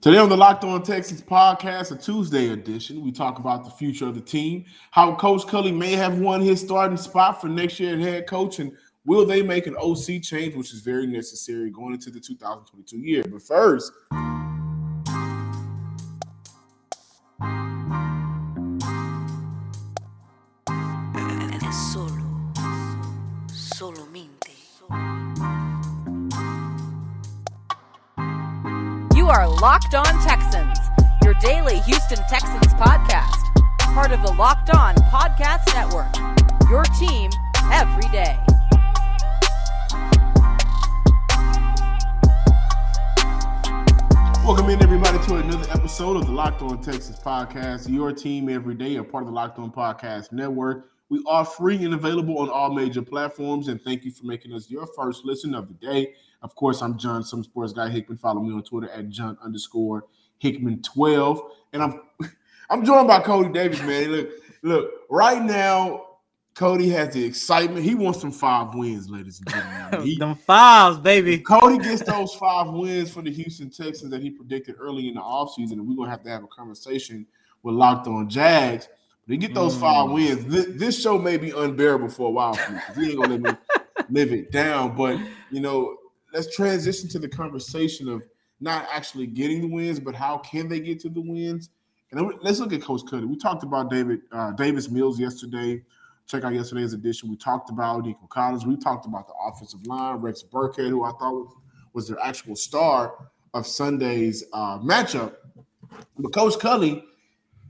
Today on the Locked On Texans podcast, a Tuesday edition, we talk about the future of the team, how Coach Culley may have won his starting spot for next year at head coach, and will they make an OC change, which is very necessary going into the 2022 year. But first, You are Locked On Texans, your daily Houston Texans podcast, part of the Locked On Podcast Network. Your team every day. Welcome in, everybody, to another episode of the Locked On Texans podcast. Your team every day, a part of the Locked On Podcast Network. We are free and available on all major platforms. And thank you for making us your first listen of the day. Of course, I'm John, some sports guy Hickman. Follow me on Twitter at John underscore Hickman 12. And I'm I'm joined by Coty Davis, man. Look, look, right now, Coty has the excitement. He wants some five wins, ladies and gentlemen. He, Them fives, baby. Coty gets those five wins for the Houston Texans that he predicted early in the offseason, and we're gonna have to have a conversation with Locked On Jags. But he get those Mm. five wins. This, this show may be unbearable for a while for he ain't gonna let me live it down. But you know, let's transition to the conversation of not actually getting the wins, but how can they get to the wins? And then let's look at Coach Culley. We talked about David uh, Davis Mills yesterday. Check out yesterday's edition. We talked about Nico Collins. We talked about the offensive line, Rex Burkhead, who I thought was, their actual star of Sunday's uh, matchup. But Coach Culley,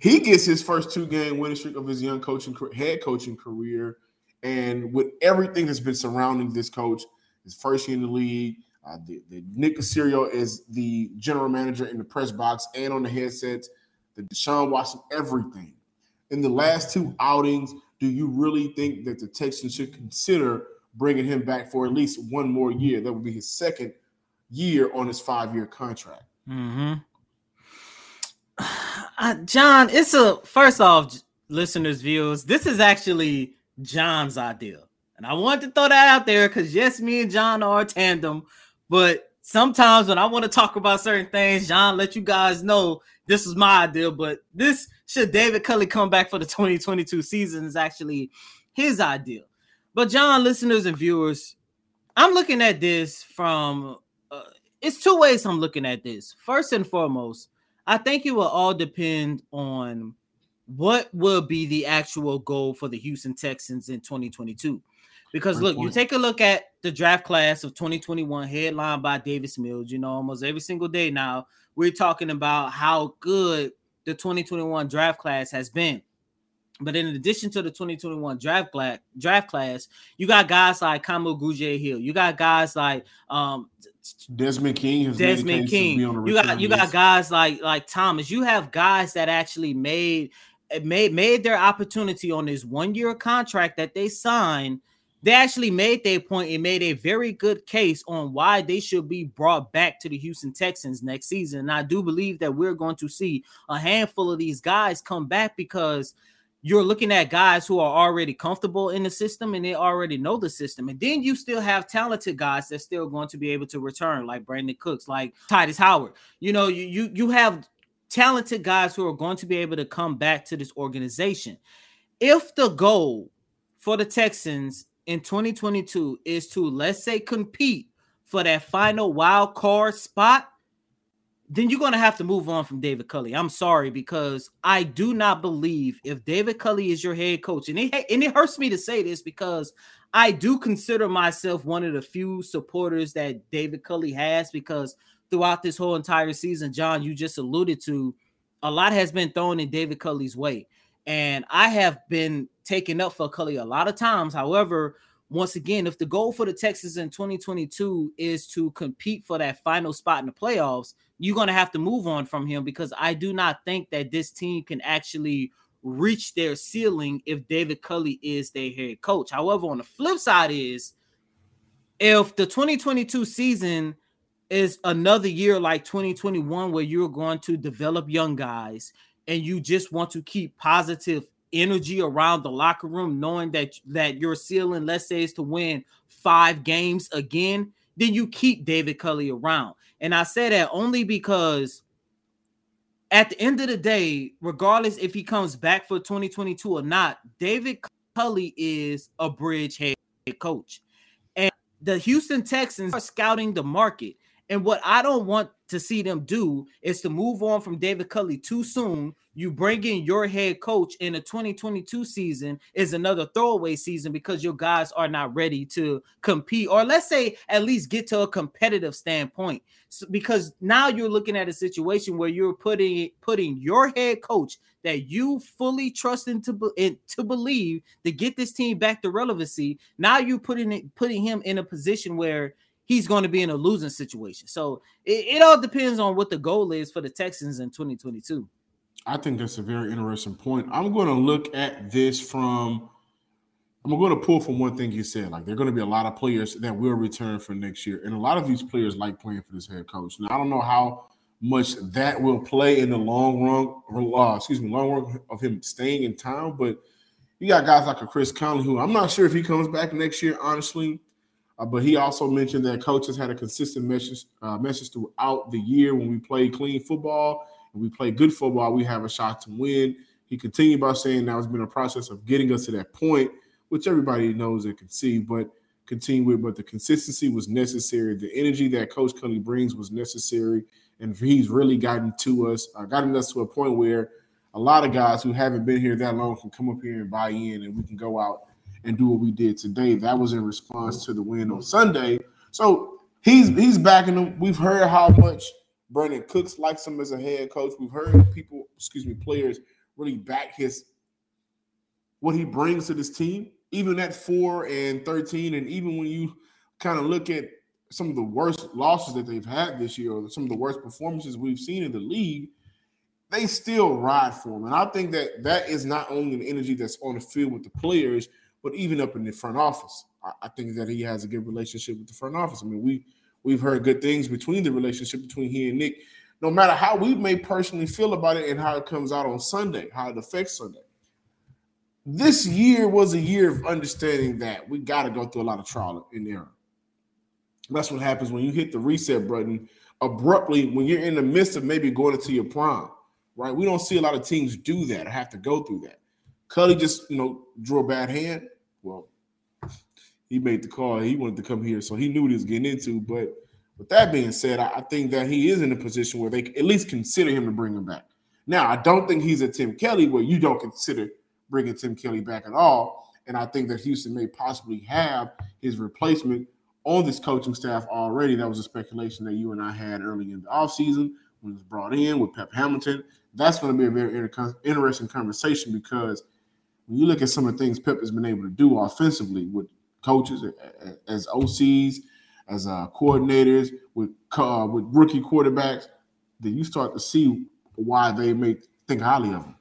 he gets his first two game winning streak of his young coaching head coaching career, and with everything that's been surrounding this coach, his first year in the league, uh, the, the Nick Caserio is the general manager in the press box and on the headsets, the Deshaun Watson, everything. In the last two outings, do you really think that the Texans should consider bringing him back for at least one more year? That would be his second year on his five year contract. Mm-hmm. Uh, John, it's a first off, listeners, viewers. This is actually John's idea, and I want to throw that out there because yes, me and John are a tandem, but sometimes when I want to talk about certain things, John let you guys know this is my idea. But this should David Culley come back for the 2022 season is actually his idea. But John, listeners and viewers, I'm looking at this from uh, it's two ways I'm looking at this. First and foremost, I think it will all depend on what will be the actual goal for the Houston Texans in 2022. Because look, you take a look at the draft class of 2021, headlined by Davis Mills. You know, almost every single day now, we're talking about how good the 2021 draft class has been. But in addition to the 2021 draft class, draft class, you got guys like Kamu Grugier-Hill. You got guys like um, Desmond King has Desmond King. be on the You got you got guys like like Thomas. You have guys that actually made made made their opportunity on this one year contract that they signed. They actually made their point and made a very good case on why they should be brought back to the Houston Texans next season. And I do believe that we're going to see a handful of these guys come back because you're looking at guys who are already comfortable in the system and they already know the system. And then you still have talented guys that's still going to be able to return, like Brandin Cooks, like Tytus Howard. You know, you you you have talented guys who are going to be able to come back to this organization. If the goal for the Texans in 2022 is to let's say compete for that final wild card spot, then you're going to have to move on from David Culley. I'm sorry because I do not believe if David Culley is your head coach, and it, and it hurts me to say this because I do consider myself one of the few supporters that David Culley has because throughout this whole entire season, John, you just alluded to, a lot has been thrown in David Culley's way. And I have been taken up for Culley a lot of times. However, once again, if the goal for the Texans in 2022 is to compete for that final spot in the playoffs, you're going to have to move on from him because I do not think that this team can actually reach their ceiling if David Culley is their head coach. However, on the flip side is if the 2022 season is another year like 2021 where you're going to develop young guys and you just want to keep positive energy around the locker room knowing that that your ceiling let's say is to win 5 games again then you keep David Culley around and I say that only because at the end of the day, regardless if he comes back for 2022 or not, David Culley is a bridge head coach. And the Houston Texans are scouting the market. And what I don't want to see them do is to move on from David Culley too soon. You bring in your head coach in the 2022 season is another throwaway season because your guys are not ready to compete, or let's say at least get to a competitive standpoint. So, because now you're looking at a situation where you're putting putting your head coach that you fully trust into in, to believe to get this team back to relevancy. Now you're putting it putting him in a position where he's going to be in a losing situation. So it, it, all depends on what the goal is for the Texans in 2022. I think that's a very interesting point. I'm going to look at this from I'm going to pull from one thing you said. Like, there are going to be a lot of players that will return for next year, and a lot of these players like playing for this head coach. Now, I don't know how much that will play in the long run. Uh, excuse me, long run of him staying in town, but you got guys like a Chris Conley, who I'm not sure if he comes back next year. Honestly, uh, but he also mentioned that coaches had a consistent message uh, message throughout the year when we play clean football and we play good football, we have a shot to win. He continued by saying now it's been a process of getting us to that point, which everybody knows and can see, but continue with. But the consistency was necessary. The energy that Coach Culley brings was necessary, and he's really gotten to us, uh, gotten us to a point where a lot of guys who haven't been here that long can come up here and buy in, and we can go out and do what we did today. That was in response to the win on Sunday. So he's he's backing them. We've heard how much Brandin Cooks likes him as a head coach. We've heard people, excuse me, players really back his what he brings to this team, even at four and 13, and even when you kind of look at some of the worst losses that they've had this year, or some of the worst performances we've seen in the league, they still ride for him. And I think that that is not only an energy that's on the field with the players, but even up in the front office, I, I think that he has a good relationship with the front office. I mean, we we've heard good things between the relationship between he and Nick. No matter how we may personally feel about it and how it comes out on Sunday, how it affects Sunday. This year was a year of understanding that we got to go through a lot of trial and error. That's what happens when you hit the reset button abruptly when you're in the midst of maybe going into your prime, right? We don't see a lot of teams do that or have to go through that. Culley just, you know, drew a bad hand. Well, he made the call. He wanted to come here, so he knew what he was getting into. But with that being said, I, I think that he is in a position where they at least consider him to bring him back. Now, I don't think he's a Tim Kelly where you don't consider bringing Tim Kelly back at all. And I think that Houston may possibly have his replacement on this coaching staff already. That was a speculation that you and I had early in the offseason when it was brought in with Pep Hamilton. That's going to be a very inter- interesting conversation because – when you look at some of the things Pep has been able to do offensively with coaches, as OCs, as uh, coordinators, with uh, with rookie quarterbacks, then you start to see why they may think highly of him.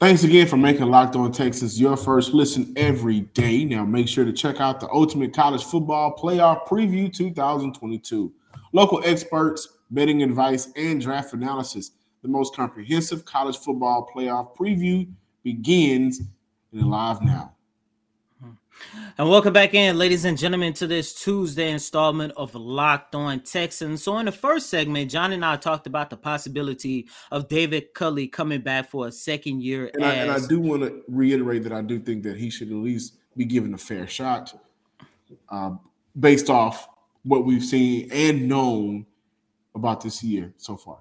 Thanks again for making Locked On Texas your first listen every day. Now make sure to check out the Ultimate College Football Playoff Preview 2022. Local experts, betting advice, and draft analysis the most comprehensive college football playoff preview begins in live now. And welcome back in, ladies and gentlemen, to this Tuesday installment of Locked On Texans. So, in the first segment, John and I talked about the possibility of David Culley coming back for a second year. And, as... I, and I, do want to reiterate that I do think that he should at least be given a fair shot uh, based off what we've seen and known about this year so far.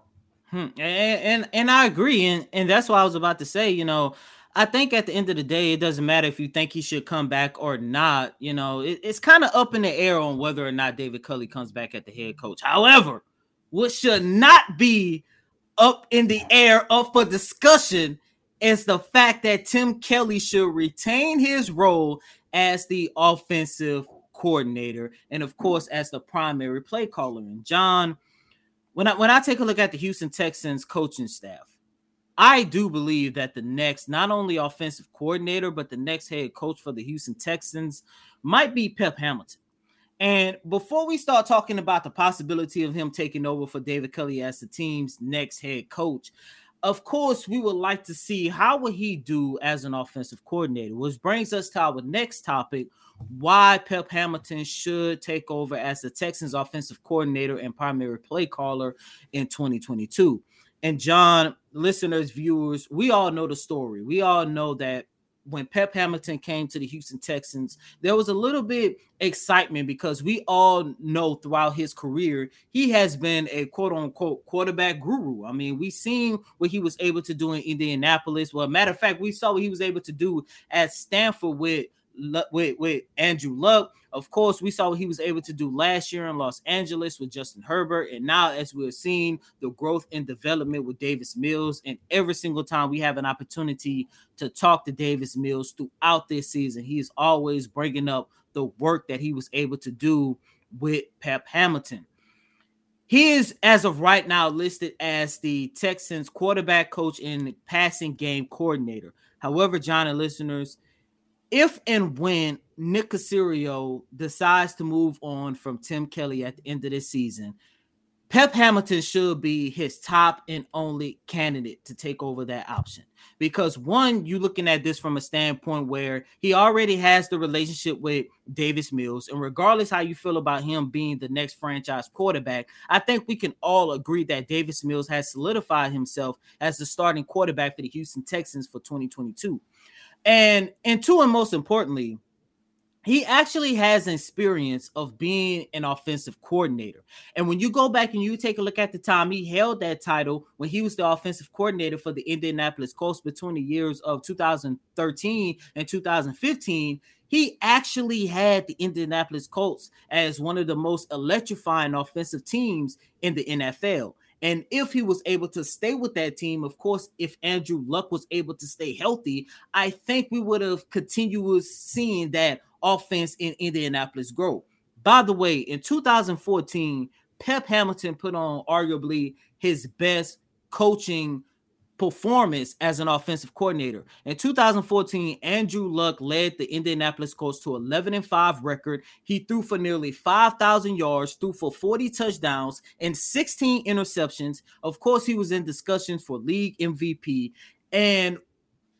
Hmm. And, and and I agree, and and that's what I was about to say. You know, I think at the end of the day, it doesn't matter if you think he should come back or not. You know, it, it's kind of up in the air on whether or not David Culley comes back at the head coach. However, what should not be up in the air, up for discussion, is the fact that Tim Kelly should retain his role as the offensive coordinator, and of course, as the primary play caller. And John when I when I take a look at the Houston Texans coaching staff, I do believe that the next not only offensive coordinator but the next head coach for the Houston Texans might be Pep Hamilton. And before we start talking about the possibility of him taking over for David Culley as the team's next head coach, of course, we would like to see how would he do as an offensive coordinator, which brings us to our next topic: why Pep Hamilton should take over as the Texans' offensive coordinator and primary play caller in 2022. And John, listeners, viewers, we all know the story. We all know that when Pep Hamilton came to the Houston Texans, there was a little bit excitement because we all know throughout his career he has been a quote unquote quarterback guru. I mean, we seen what he was able to do in Indianapolis. Well, matter of fact, we saw what he was able to do at Stanford with with with Andrew Luck. Of course, we saw what he was able to do last year in Los Angeles with Justin Herbert, and now as we're seeing the growth and development with Davis Mills, and every single time we have an opportunity to talk to Davis Mills throughout this season, he is always bringing up the work that he was able to do with Pep Hamilton. He is, as of right now, listed as the Texans quarterback coach and passing game coordinator. However, John and listeners, if and when Nick Caserio decides to move on from Tim Kelly at the end of this season, Pep Hamilton should be his top and only candidate to take over that option. Because one, you're looking at this from a standpoint where he already has the relationship with Davis Mills, and regardless how you feel about him being the next franchise quarterback, I think we can all agree that Davis Mills has solidified himself as the starting quarterback for the Houston Texans for 2022. And and two, and most importantly, he actually has experience of being an offensive coordinator. And when you go back and you take a look at the time he held that title when he was the offensive coordinator for the Indianapolis Colts between the years of 2013 and 2015, he actually had the Indianapolis Colts as one of the most electrifying offensive teams in the NFL. And if he was able to stay with that team, of course, if Andrew Luck was able to stay healthy, I think we would have continued seeing that offense in Indianapolis grow. By the way, in 2014, Pep Hamilton put on arguably his best coaching performance as an offensive coordinator. In 2014, Andrew Luck led the Indianapolis Colts to 11 and 5 record. He threw for nearly 5,000 yards, threw for 40 touchdowns and 16 interceptions. Of course, he was in discussions for league MVP. And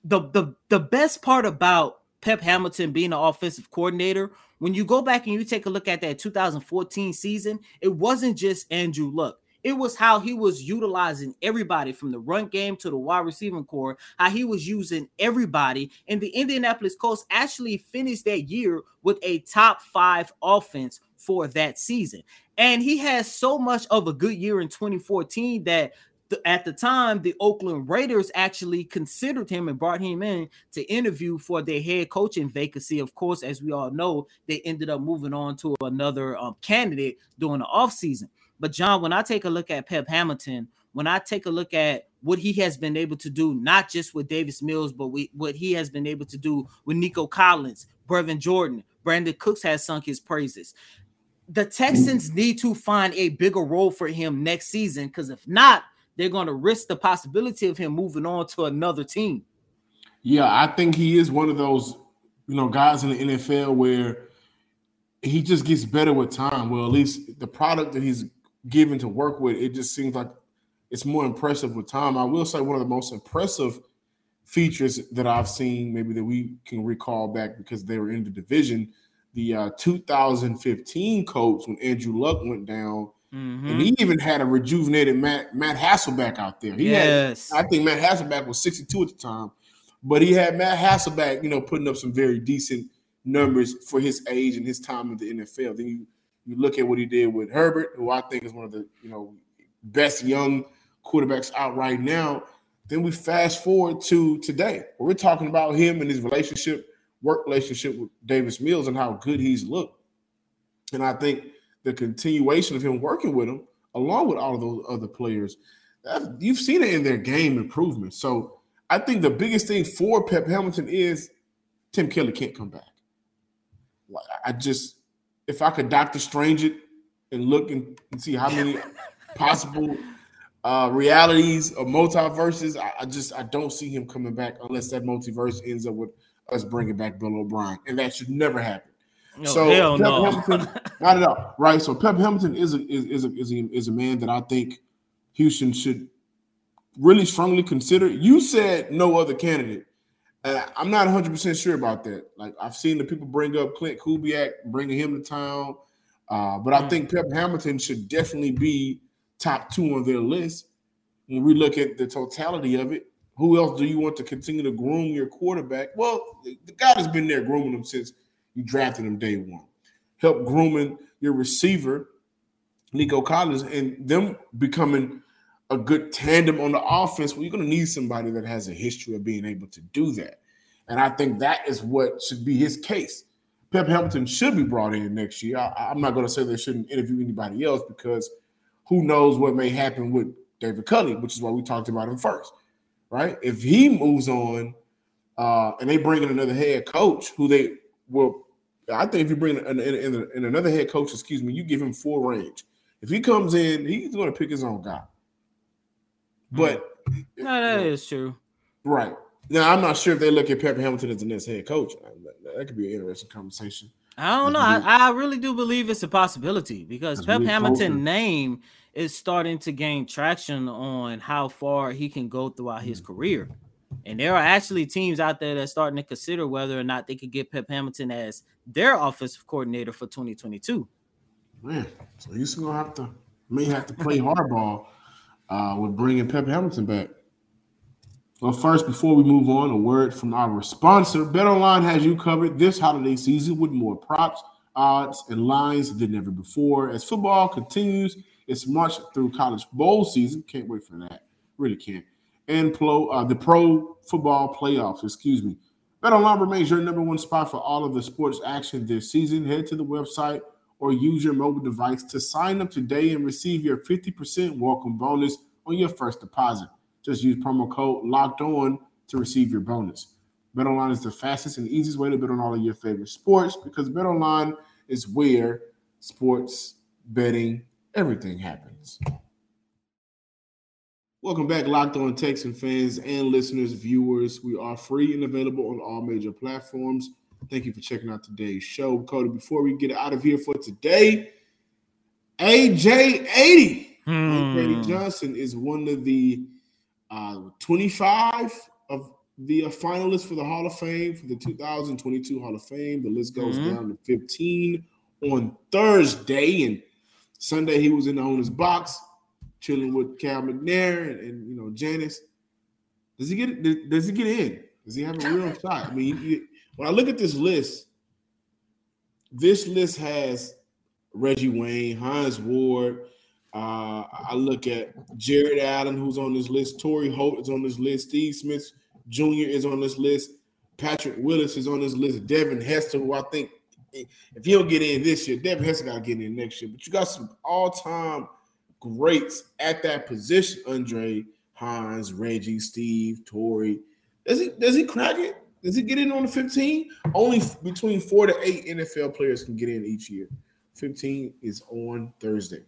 the the the best part about Pep Hamilton being the offensive coordinator, when you go back and you take a look at that 2014 season, it wasn't just Andrew Luck. It was how he was utilizing everybody from the run game to the wide receiving core, how he was using everybody. And the Indianapolis Colts actually finished that year with a top five offense for that season. And he has so much of a good year in 2014 that at the time, the Oakland Raiders actually considered him and brought him in to interview for their head coaching vacancy. Of course, as we all know, they ended up moving on to another um, candidate during the offseason. But John, when I take a look at Pep Hamilton, when I take a look at what he has been able to do, not just with Davis Mills, but with what he has been able to do with Nico Collins, Brevin Jordan, Brandin Cooks has sung his praises. The Texans need to find a bigger role for him next season because if not, they're going to risk the possibility of him moving on to another team. Yeah, I think he is one of those, you know, guys in the NFL where he just gets better with time. Well, at least the product that he's given to work with, it just seems like it's more impressive with time. I will say one of the most impressive features that I've seen, maybe that we can recall back because they were in the division, the uh, 2015 coach when Andrew Luck went down. Mm-hmm. And he even had a rejuvenated Matt Matt Hasselbeck out there. He yes. had, I think Matt Hasselbeck was 62 at the time, but he had Matt Hasselbeck, you know, putting up some very decent numbers for his age and his time in the NFL. Then you you look at what he did with Herbert, who I think is one of the you know best young quarterbacks out right now. Then we fast forward to today, where we're talking about him and his relationship, work relationship with Davis Mills, and how good he's looked. And I think the continuation of him working with him, along with all of those other players, you've seen it in their game improvement. So I think the biggest thing for Pep Hamilton is Tim Kelly can't come back. I just if I could Doctor Strange it and look and, and see how many possible uh, realities or multiverses, I, I, just I don't see him coming back unless that multiverse ends up with us bringing back Bill O'Brien, and that should never happen. No, so Pep no. Hamilton, not at all, right? So Pep Hamilton is a is, is a, is a is a man that I think Houston should really strongly consider? You said no other candidate. Uh, I'm not 100 percent sure about that. Like I've seen the people bring up Klint Kubiak, bringing him to town, uh, but I mm. think Pep Hamilton should definitely be top two on their list. When we look at the totality of it, who else do you want to continue to groom your quarterback? Well, the guy has been there grooming him since you drafted him day one. Help grooming your receiver, Nico Collins, and them becoming a good tandem on the offense. Well, you're going to need somebody that has a history of being able to do that. And I think that is what should be his case. Pep Hamilton should be brought in next year. I, am not going to say they shouldn't interview anybody else because who knows what may happen with David Culley, which is why we talked about him first, right? If he moves on uh, and they bring in another head coach who they will, I think if you bring in, in, in, in another head coach, excuse me, you give him full range. If he comes in, he's going to pick his own guy. But no, that you know, is true. Right. Now, I'm not sure if they look at Pepper Hamilton as the next head coach. That could be an interesting conversation. I don't know. I, I, really do believe it's a possibility because Pep really Hamilton name is starting to gain traction on how far he can go throughout his mm-hmm. career. And there are actually teams out there that's starting to consider whether or not they could get Pep Hamilton as their offensive coordinator for 2022. Man, so he's gonna have to may have to play hardball uh, with bringing Pep Hamilton back. Well, first, before we move on, a word from our sponsor. BetOnline has you covered this holiday season with more props, odds, and lines than ever before. As football continues its march through college bowl season, can't wait for that. Really can't. And pro, uh, the pro football playoffs, excuse me. BetOnline remains your number one spot for all of the sports action this season. Head to the website or use your mobile device to sign up today and receive your 50% welcome bonus on your first deposit. Just use promo code locked on to receive your bonus. BetOnline is the fastest and easiest way to bet on all of your favorite sports because BetOnline is where sports betting everything happens. Welcome back, Locked On Texan fans and listeners, viewers. We are free and available on all major platforms. Thank you for checking out today's show. Coty, before we get out of here for today, AJ80. Hmm. Johnson is one of the uh, 25 of the uh, finalists for the Hall of Fame for the 2022 Hall of Fame. The list goes mm-hmm. down to 15 on Thursday. And Sunday, he was in the owner's box chilling with Cal McNair and, and you know Janice. Does he get Does he get in? Does he have a real shot? I mean, he, when I look at this list, this list has Reggie Wayne, Hines Ward. Uh, I look at Jared Allen, who's on this list. Torry Holt is on this list. Steve Smith Jr. is on this list. Patrick Willis is on this list. Devin Hester, who I think if he don't get in this year, Devin Hester got to get in next year. But you got some all-time greats at that position. Andre Hines, Reggie, Steve, Torry. Does he does he crack it? Does he get in on the 15? Only between four to eight NFL players can get in each year. 15 is on Thursday.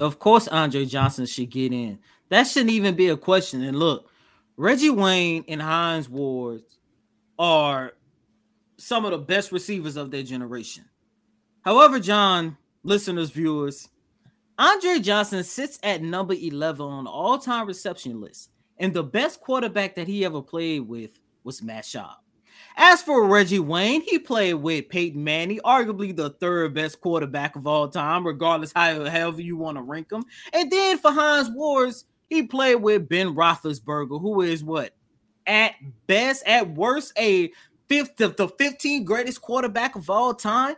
Of course, Andre Johnson should get in. That shouldn't even be a question. And look, Reggie Wayne and Hines Ward are some of the best receivers of their generation. However, John, listeners, viewers, Andre Johnson sits at number 11 on all time reception list. And the best quarterback that he ever played with was Matt Schaub. As for Reggie Wayne, he played with Peyton Manning, arguably the third best quarterback of all time, regardless how however you want to rank him. And then for Hines Ward, he played with Ben Roethlisberger, who is what at best, at worst, a fifth of the 15 greatest quarterback of all time.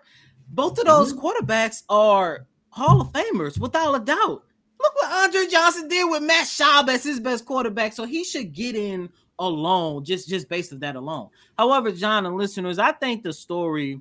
Both of those mm-hmm. quarterbacks are Hall of Famers without a doubt. Look what Andre Johnson did with Matt Schaub as his best quarterback, so he should get in alone, just just based of that alone. However, John and listeners, I think the story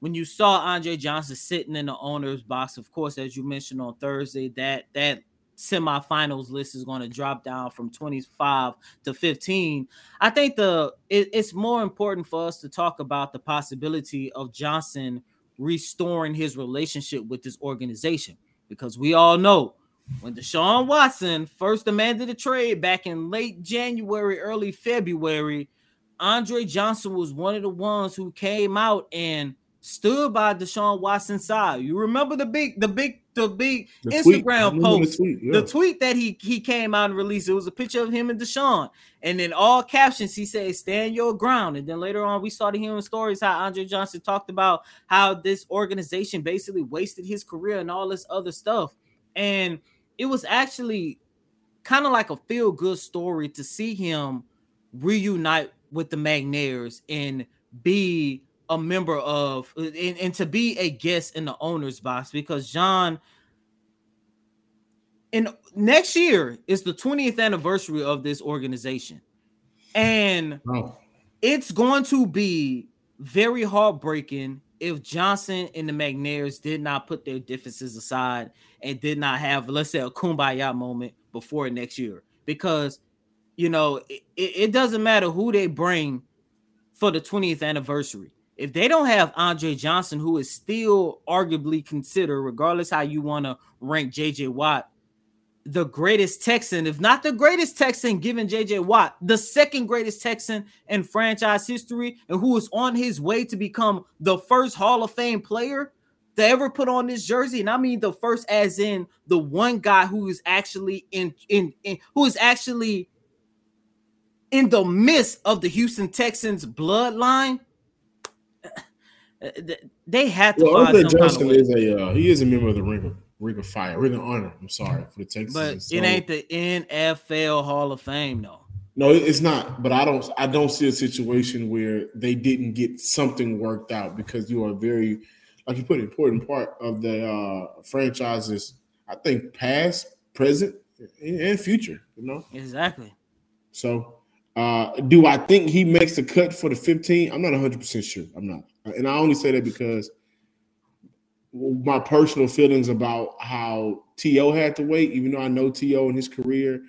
when you saw Andre Johnson sitting in the owner's box, of course, as you mentioned on Thursday, that that semifinals list is going to drop down from 25 to 15. I think the it, it's more important for us to talk about the possibility of Johnson restoring his relationship with this organization. Because we all know when Deshaun Watson first demanded a trade back in late January, early February, Andre Johnson was one of the ones who came out and stood by Deshaun Watson's side. You remember the big, the big, the big the Instagram tweet. post, the tweet, yeah. the tweet, that he he came out and released. It was a picture of him and Deshaun, and then all captions he said, "Stand your ground." And then later on, we started hearing stories how Andre Johnson talked about how this organization basically wasted his career and all this other stuff, and it was actually kind of like a feel good story to see him reunite with the McNairs and be a member of and, and to be a guest in the owner's box because John in next year is the 20th anniversary of this organization. And oh. it's going to be very heartbreaking if Johnson and the McNairs did not put their differences aside and did not have, let's say, a kumbaya moment before next year. Because, you know, it, it doesn't matter who they bring for the 20th anniversary if they don't have Andre Johnson, who is still arguably considered, regardless how you want to rank JJ Watt, the greatest Texan, if not the greatest Texan, given JJ Watt, the second greatest Texan in franchise history, and who is on his way to become the first Hall of Fame player to ever put on this jersey. And I mean the first, as in the one guy who is actually in in, in who is actually in the midst of the Houston Texans bloodline they had to. Well, Andre Johnson kind of is a uh, he is a member of the Ring of Ring of Fire, Ring of Honor. I'm sorry for the Texans. But so, it ain't the NFL Hall of Fame, though. No, it's not. But I don't I don't see a situation where they didn't get something worked out because you are very, like you put, an important part of the uh franchises. I think past, present, and future. You know exactly. So, uh do I think he makes the cut for the 15? I'm not 100 percent sure. I'm not. And I only say that because my personal feelings about how T.O. had to wait, even though I know T.O. in his career,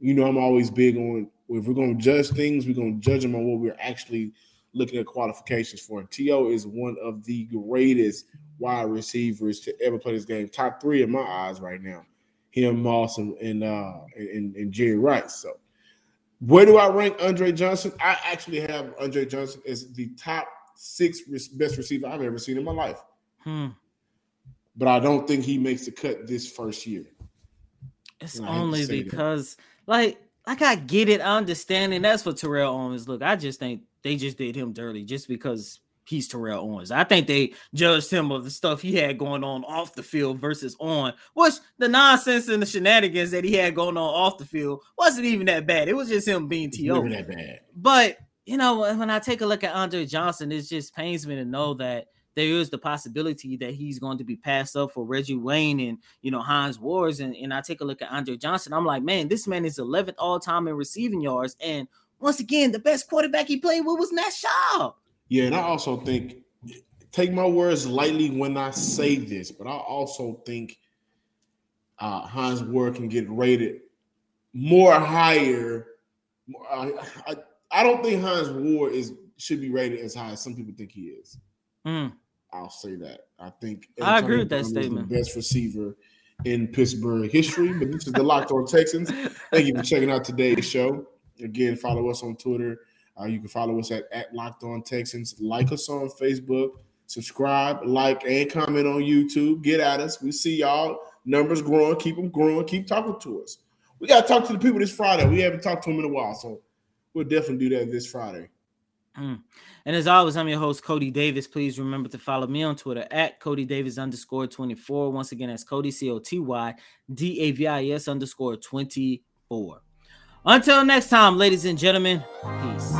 you know, I'm always big on if we're going to judge things, we're going to judge them on what we're actually looking at qualifications for. And T.O. is one of the greatest wide receivers to ever play this game. Top three in my eyes right now. Him, Moss, and, and, uh, and, and Jerry Rice. So, where do I rank Andre Johnson? I actually have Andre Johnson as the top sixth best receiver I've ever seen in my life. Hmm. But I don't think he makes the cut this first year. It's only because, that. like, like I get it, I understand, and that's for Terrell Owens. Look, I just think they just did him dirty just because he's Terrell Owens. I think they judged him of the stuff he had going on off the field versus on, which the nonsense and the shenanigans that he had going on off the field wasn't even that bad. It was just him being T.O. that bad. But you know, when I take a look at Andre Johnson, it just pains me to know that there is the possibility that he's going to be passed up for Reggie Wayne and you know Hines Ward. And, and I take a look at Andre Johnson, I'm like, man, this man is 11th all time in receiving yards. And once again, the best quarterback he played with was Matt Schaub. Yeah, and I also think take my words lightly when I say this, but I also think uh, Hines Ward can get rated more higher. Uh, I, I don't think Hines Ward is should be rated as high as some people think he is. Mm. I'll say that. I think I agree with that statement. The best receiver in Pittsburgh history. But this is the Locked On Texans. Thank you for checking out today's show. Again, follow us on Twitter. Uh, you can follow us at, at Locked On Texans. Like us on Facebook. Subscribe, like, and comment on YouTube. Get at us. We see y'all. Numbers growing. Keep them growing. Keep talking to us. We got to talk to the people this Friday. We haven't talked to them in a while. So we'll definitely do that this Friday. Mm. And as always, I'm your host, Coty Davis. Please remember to follow me on Twitter at Coty Davis underscore 24. Once again, that's Coty, C O T Y D A V I S underscore 24. Until next time, ladies and gentlemen, peace.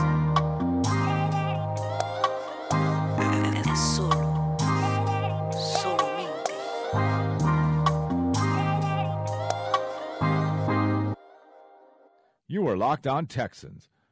You are locked on Texans